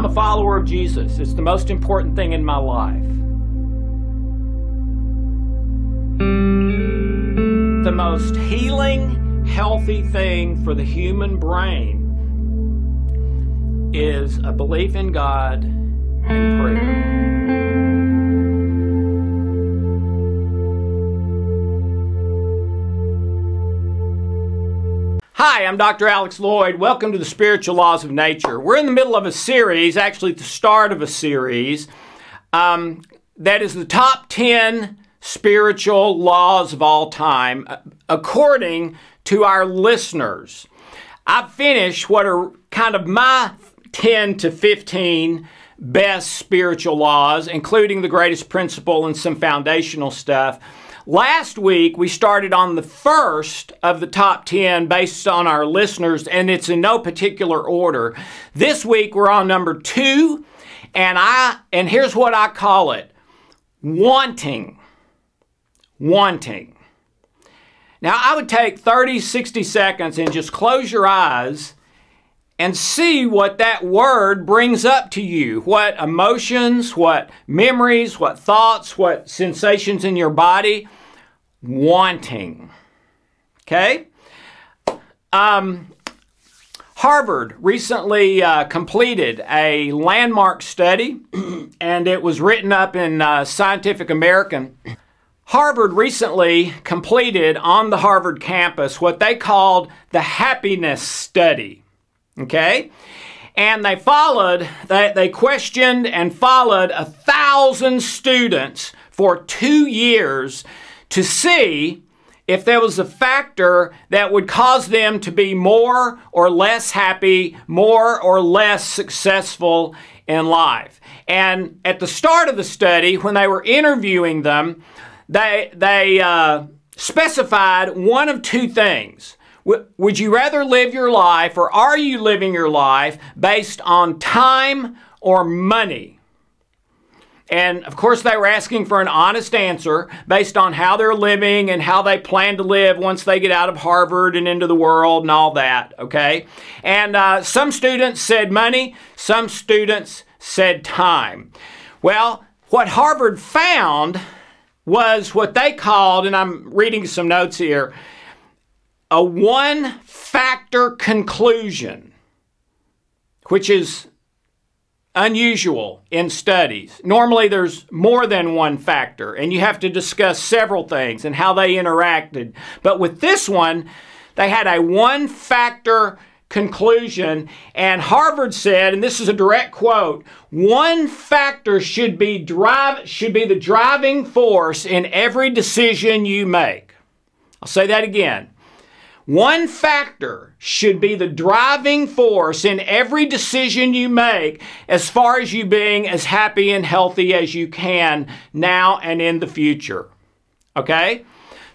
I'm a follower of Jesus. It's the most important thing in my life. The most healing, healthy thing for the human brain is a belief in God and prayer. Hi, I'm Dr. Alex Lloyd. Welcome to the Spiritual Laws of Nature. We're in the middle of a series, actually, the start of a series, um, that is the top 10 spiritual laws of all time, uh, according to our listeners. I've finished what are kind of my 10 to 15 best spiritual laws, including the greatest principle and some foundational stuff. Last week, we started on the first of the top 10 based on our listeners, and it's in no particular order. This week, we're on number two, and I and here's what I call it wanting. Wanting. Now, I would take 30, 60 seconds and just close your eyes and see what that word brings up to you. What emotions, what memories, what thoughts, what sensations in your body wanting. Okay? Um, Harvard recently uh, completed a landmark study, and it was written up in uh, Scientific American. Harvard recently completed on the Harvard campus what they called the happiness study. Okay? And they followed, they, they questioned and followed a thousand students for two years to see if there was a factor that would cause them to be more or less happy, more or less successful in life. And at the start of the study, when they were interviewing them, they, they uh, specified one of two things. Would you rather live your life, or are you living your life based on time or money? And of course, they were asking for an honest answer based on how they're living and how they plan to live once they get out of Harvard and into the world and all that, okay? And uh, some students said money, some students said time. Well, what Harvard found was what they called, and I'm reading some notes here, a one factor conclusion, which is unusual in studies. Normally, there's more than one factor, and you have to discuss several things and how they interacted. But with this one, they had a one factor conclusion, and Harvard said, and this is a direct quote, one factor should be drive should be the driving force in every decision you make. I'll say that again. One factor should be the driving force in every decision you make as far as you being as happy and healthy as you can now and in the future. Okay?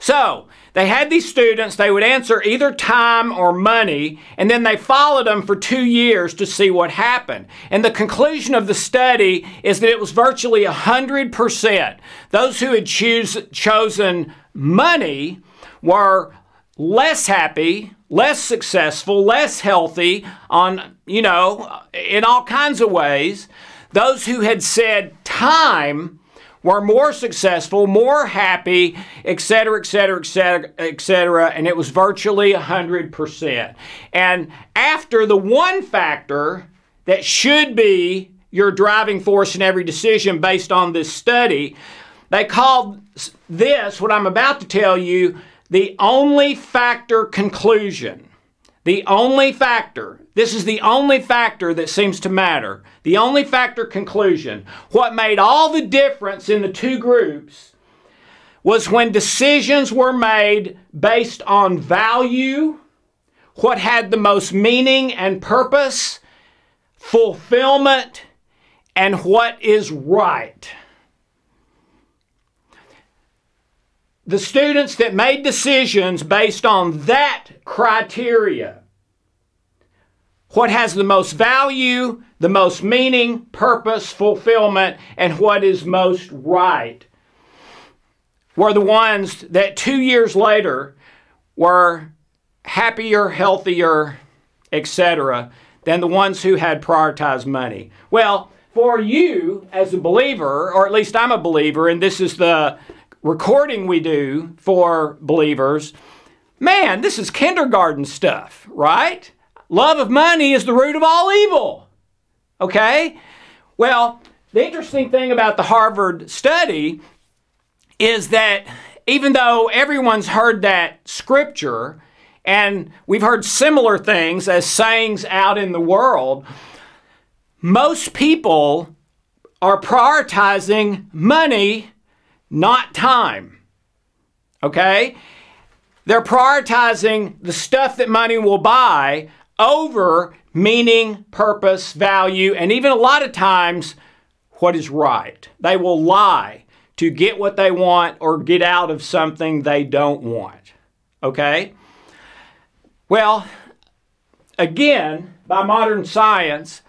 So, they had these students, they would answer either time or money, and then they followed them for two years to see what happened. And the conclusion of the study is that it was virtually 100%. Those who had choose, chosen money were less happy, less successful, less healthy on, you know, in all kinds of ways. Those who had said time were more successful, more happy, et cetera, et cetera, et cetera, et cetera, and it was virtually 100%. And after the one factor that should be your driving force in every decision based on this study, they called this, what I'm about to tell you, the only factor conclusion, the only factor, this is the only factor that seems to matter, the only factor conclusion, what made all the difference in the two groups was when decisions were made based on value, what had the most meaning and purpose, fulfillment, and what is right. The students that made decisions based on that criteria what has the most value, the most meaning, purpose, fulfillment, and what is most right were the ones that two years later were happier, healthier, etc., than the ones who had prioritized money. Well, for you as a believer, or at least I'm a believer, and this is the recording we do for believers, man, this is kindergarten stuff, right? Love of money is the root of all evil. Okay? Well, the interesting thing about the Harvard study is that even though everyone's heard that scripture, and we've heard similar things as sayings out in the world, most people are prioritizing money, not time. Okay? They're prioritizing the stuff that money will buy over meaning, purpose, value, and even a lot of times what is right. They will lie to get what they want or get out of something they don't want. Okay? Well, again, by modern science,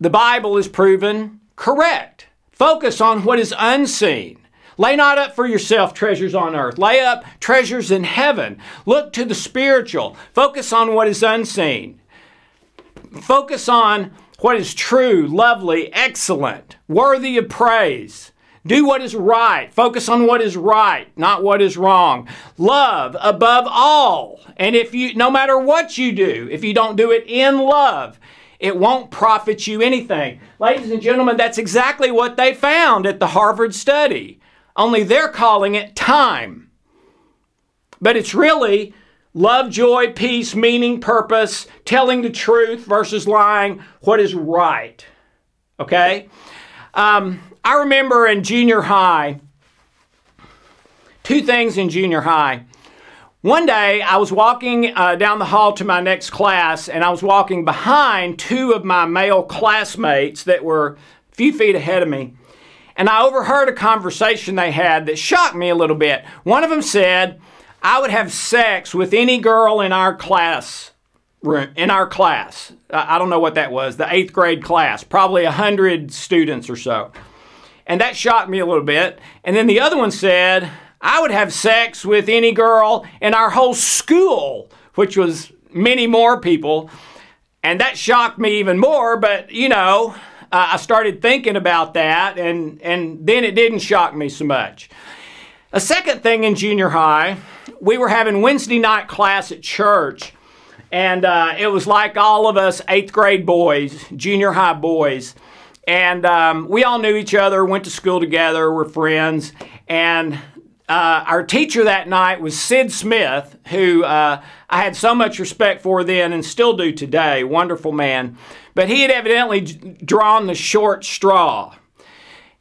the Bible is proven correct. Focus on what is unseen. Lay not up for yourself treasures on earth. Lay up treasures in heaven. Look to the spiritual. Focus on what is unseen. Focus on what is true, lovely, excellent, worthy of praise. Do what is right. Focus on what is right, not what is wrong. Love above all. And if you, no matter what you do, if you don't do it in love, it won't profit you anything. Ladies and gentlemen, that's exactly what they found at the Harvard study. Only they're calling it time. But it's really love, joy, peace, meaning, purpose, telling the truth versus lying, what is right. Okay? Um, I remember in junior high, two things in junior high. One day, I was walking uh, down the hall to my next class, and I was walking behind two of my male classmates that were a few feet ahead of me. And I overheard a conversation they had that shocked me a little bit. One of them said, I would have sex with any girl in our class. In our class, I don't know what that was, the eighth grade class, probably a hundred students or so. And that shocked me a little bit. And then the other one said, I would have sex with any girl in our whole school, which was many more people. And that shocked me even more, but you know, uh, I started thinking about that, and, and then it didn't shock me so much. A second thing in junior high, we were having Wednesday night class at church, and uh, it was like all of us eighth grade boys, junior high boys. And um, we all knew each other, went to school together, were friends. And uh, our teacher that night was Sid Smith, who uh, I had so much respect for then and still do today. Wonderful man. But he had evidently drawn the short straw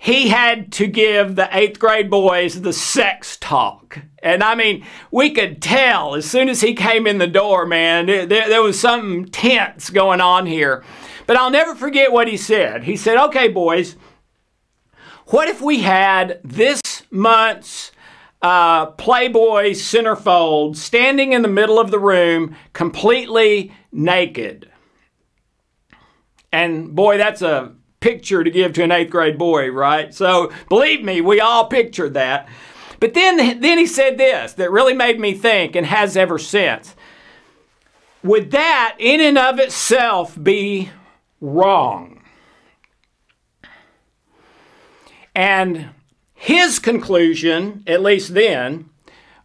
he had to give the eighth grade boys the sex talk. And I mean, we could tell as soon as he came in the door, man, there, there, was something tense going on here. But I'll never forget what he said. He said, Okay, boys, what if we had this month's uh, Playboy centerfold standing in the middle of the room completely naked? And boy, that's a picture to give to an eighth grade boy, right? So believe me, we all pictured that. But then, then he said this that really made me think and has ever since. Would that in and of itself be wrong? And his conclusion, at least then,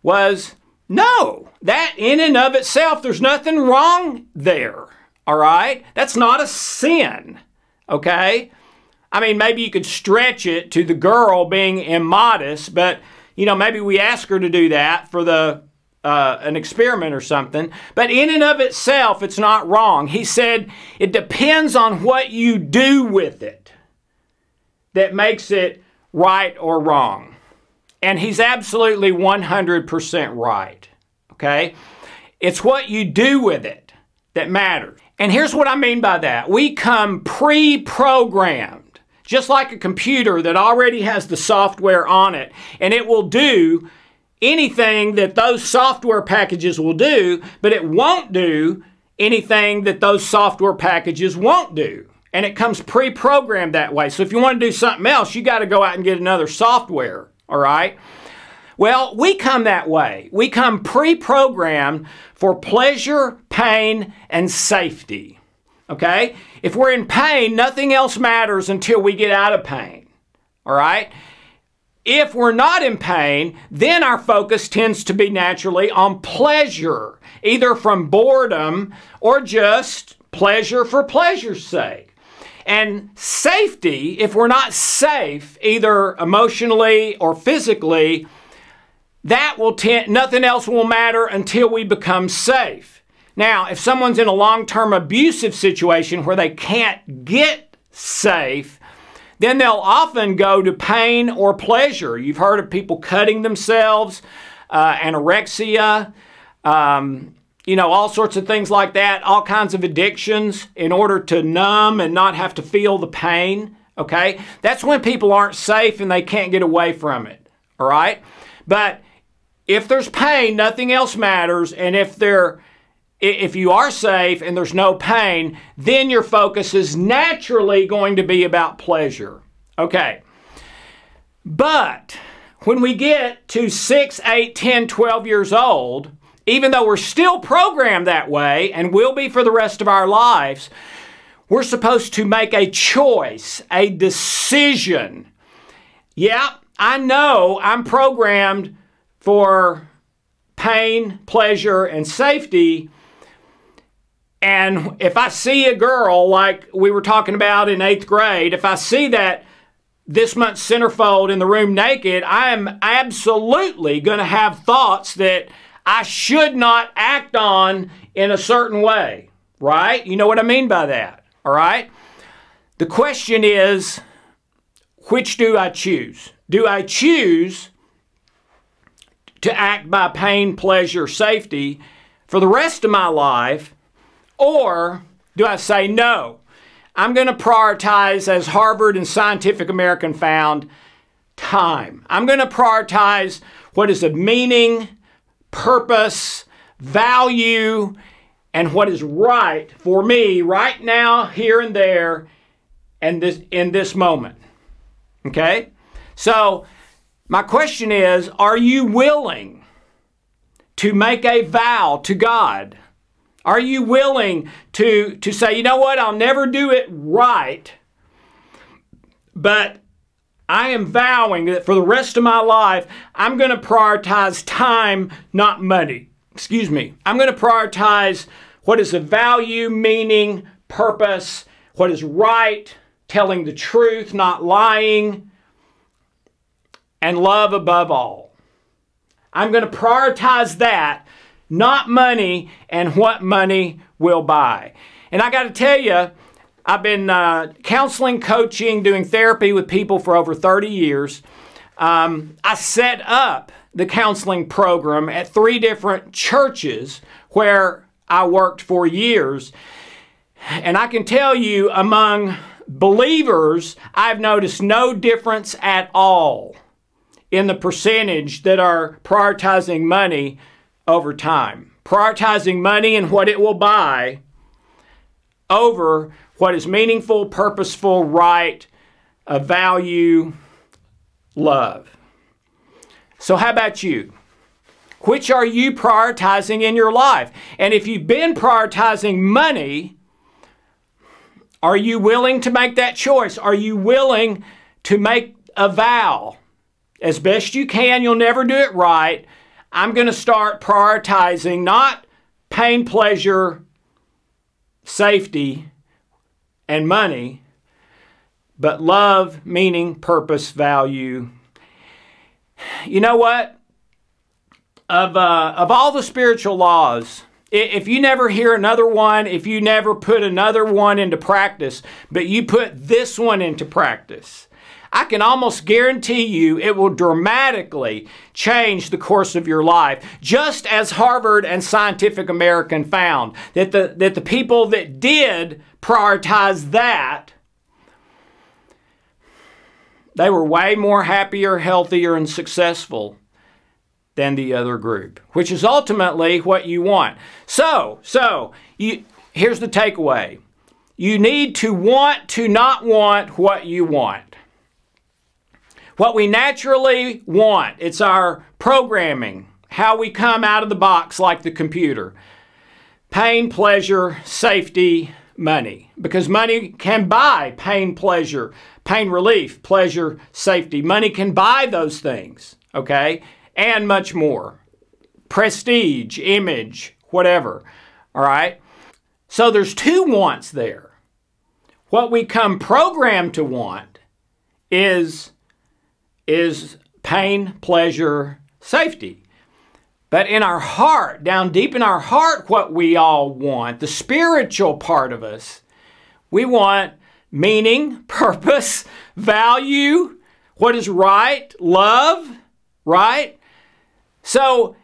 was no, that in and of itself, there's nothing wrong there. All right? That's not a sin. Okay? I mean, maybe you could stretch it to the girl being immodest, but you know, maybe we ask her to do that for the uh, an experiment or something. But in and of itself, it's not wrong. He said it depends on what you do with it that makes it right or wrong. And he's absolutely 100% right. Okay? It's what you do with it that matters. And here's what I mean by that we come pre programmed, just like a computer that already has the software on it, and it will do anything that those software packages will do, but it won't do anything that those software packages won't do. And it comes pre programmed that way. So if you want to do something else, you got to go out and get another software, all right? Well, we come that way. We come pre programmed for pleasure, pain, and safety. Okay? If we're in pain, nothing else matters until we get out of pain. All right? If we're not in pain, then our focus tends to be naturally on pleasure, either from boredom or just pleasure for pleasure's sake. And safety, if we're not safe, either emotionally or physically, that will tend, nothing else will matter until we become safe. Now, if someone's in a long term abusive situation where they can't get safe, then they'll often go to pain or pleasure. You've heard of people cutting themselves, uh, anorexia, um, you know, all sorts of things like that, all kinds of addictions in order to numb and not have to feel the pain. Okay? That's when people aren't safe and they can't get away from it. All right? But if there's pain, nothing else matters. And if there if you are safe and there's no pain, then your focus is naturally going to be about pleasure. Okay. But when we get to 6, 8, 10, 12 years old, even though we're still programmed that way and will be for the rest of our lives, we're supposed to make a choice, a decision. Yeah, I know I'm programmed for pain, pleasure, and safety. And if I see a girl like we were talking about in eighth grade, if I see that this month's centerfold in the room naked, I am absolutely going to have thoughts that I should not act on in a certain way, right? You know what I mean by that, all right? The question is, which do I choose? Do I choose to act by pain, pleasure, safety for the rest of my life? Or do I say, no, I'm going to prioritize, as Harvard and Scientific American found, time. I'm going to prioritize what is of meaning, purpose, value, and what is right for me right now, here and there, and this in this moment. Okay? So my question is, are you willing to make a vow to God? Are you willing to, to say, you know what, I'll never do it right, but I am vowing that for the rest of my life, I'm going to prioritize time, not money. Excuse me. I'm going to prioritize what is of value, meaning, purpose, what is right, telling the truth, not lying, and love above all. I'm going to prioritize that, not money and what money will buy. And I got to tell you, I've been uh, counseling, coaching, doing therapy with people for over 30 years. Um, I set up the counseling program at three different churches where I worked for years. And I can tell you, among believers, I've noticed no difference at all in the percentage that are prioritizing money over time. Prioritizing money and what it will buy over what is meaningful, purposeful, right, a value, love. So, how about you? Which are you prioritizing in your life? And if you've been prioritizing money, are you willing to make that choice? Are you willing to make a vow? As best you can. You'll never do it right. I'm going to start prioritizing not pain, pleasure, safety, and money, but love, meaning, purpose, value. You know what? Of, uh, of all the spiritual laws, if you never hear another one, if you never put another one into practice, but you put this one into practice, I can almost guarantee you it will dramatically change the course of your life. Just as Harvard and Scientific American found that the, that the people that did prioritize that, they were way more happier, healthier, and successful than the other group, which is ultimately what you want. So, so you, here's the takeaway. You need to want to not want what you want what we naturally want. It's our programming, how we come out of the box like the computer. Pain, pleasure, safety, money because money can buy pain, pleasure, pain relief, pleasure, safety. Money can buy those things, okay? And much more. Prestige, image, whatever. All right? So there's two wants there. What we come programmed to want is is pain, pleasure, safety. But in our heart, down deep in our heart, what we all want, the spiritual part of us, we want meaning, purpose, value, what is right, love, right? So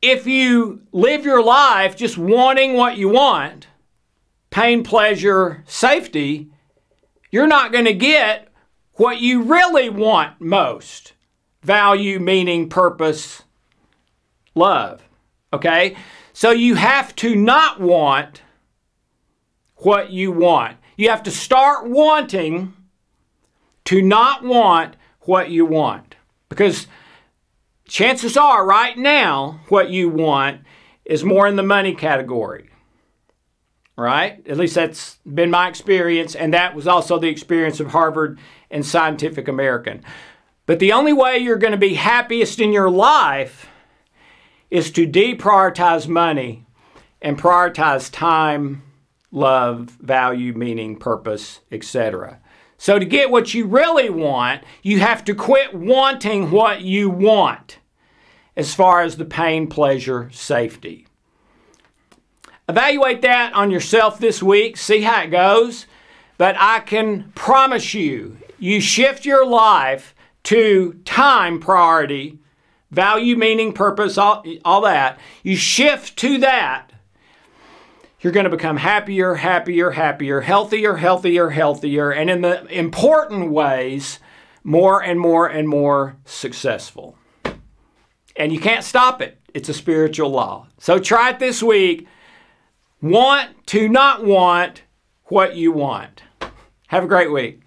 if you live your life just wanting what you want, pain, pleasure, safety, you're not going to get what you really want most value, meaning, purpose, love. Okay? So you have to not want what you want. You have to start wanting to not want what you want. Because chances are, right now, what you want is more in the money category. Right? At least that's been my experience, and that was also the experience of Harvard and Scientific American. But the only way you're going to be happiest in your life is to deprioritize money and prioritize time, love, value, meaning, purpose, etc. So, to get what you really want, you have to quit wanting what you want as far as the pain, pleasure, safety. Evaluate that on yourself this week, see how it goes. But I can promise you, you shift your life to time priority value, meaning, purpose, all, all that, you shift to that, you're going to become happier, happier, happier, healthier, healthier, healthier, and in the important ways, more and more and more successful. And you can't stop it. It's a spiritual law. So try it this week. Want to not want what you want. Have a great week.